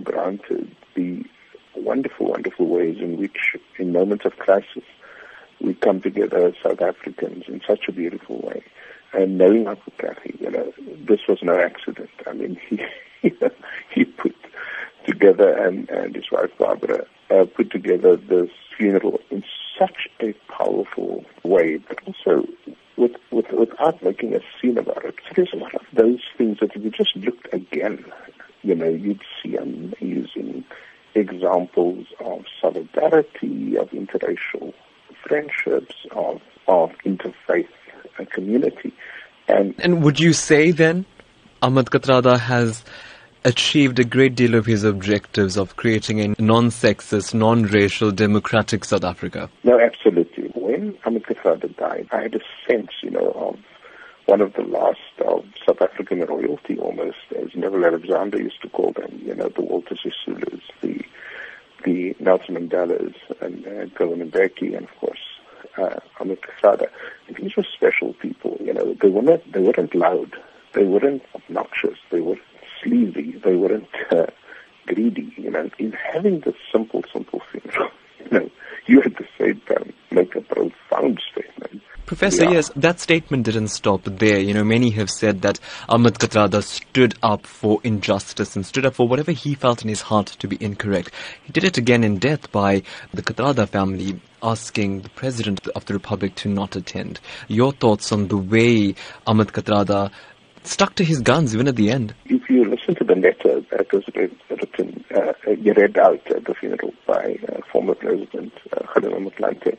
granted the wonderful, wonderful ways in which, in moments of crisis, we come together as South Africans in such a beautiful way. And knowing Uncle Kathy, you know, this was no accident. I mean, he he put together and, and his wife Barbara uh, put together this funeral in such a powerful way, but also with, with, without making a scene about it. So there's a lot of those things that if you just looked again, you know, you'd see amazing examples of solidarity, of interracial friendships, of, of interfaith uh, community. And, and would you say then Ahmed Kathrada has achieved a great deal of his objectives of creating a non-sexist, non-racial, democratic South Africa? No, absolutely. When Ahmed Kathrada died, I had a sense, you know, of one of the last of South African royalty almost, as Neville Alexander used to call them, you know, the Walter Sisulus, the the Nelson Mandelas, and uh, Govan Mbeki, and of course uh, Ahmed Kathrada. These were special people, you know. They were not, they weren't loud, they weren't obnoxious, they weren't sleazy, they weren't uh, greedy, you know. In having this simple, simple funeral, you know, you at the same time make a profound statement. Professor, yeah. yes, that statement didn't stop there. You know, many have said that Ahmed Kathrada stood up for injustice and stood up for whatever he felt in his heart to be incorrect. He did it again in death by the Kathrada family asking the President of the Republic to not attend. Your thoughts on the way Ahmed Kathrada stuck to his guns even at the end? If you listen to the letter that was written, uh, read out at the funeral by uh, former President uh, Motlanthe,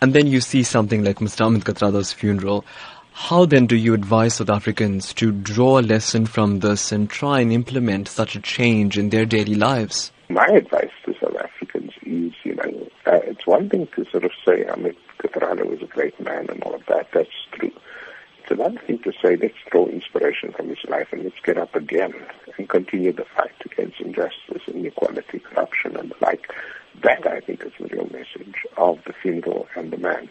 And then you see something like Mr. Ahmed Kathrada's funeral. How then do you advise South Africans to draw a lesson from this and try and implement such a change in their daily lives? My advice to South Africans is, you know, uh, it's one thing to sort of say Ahmed Kathrada was a great man and all of that. That's true. It's another thing to say let's draw inspiration from his life and let's get up again and continue the fight against injustice, inequality, corruption, and the like. That, I think, is the real message of the funeral and the man.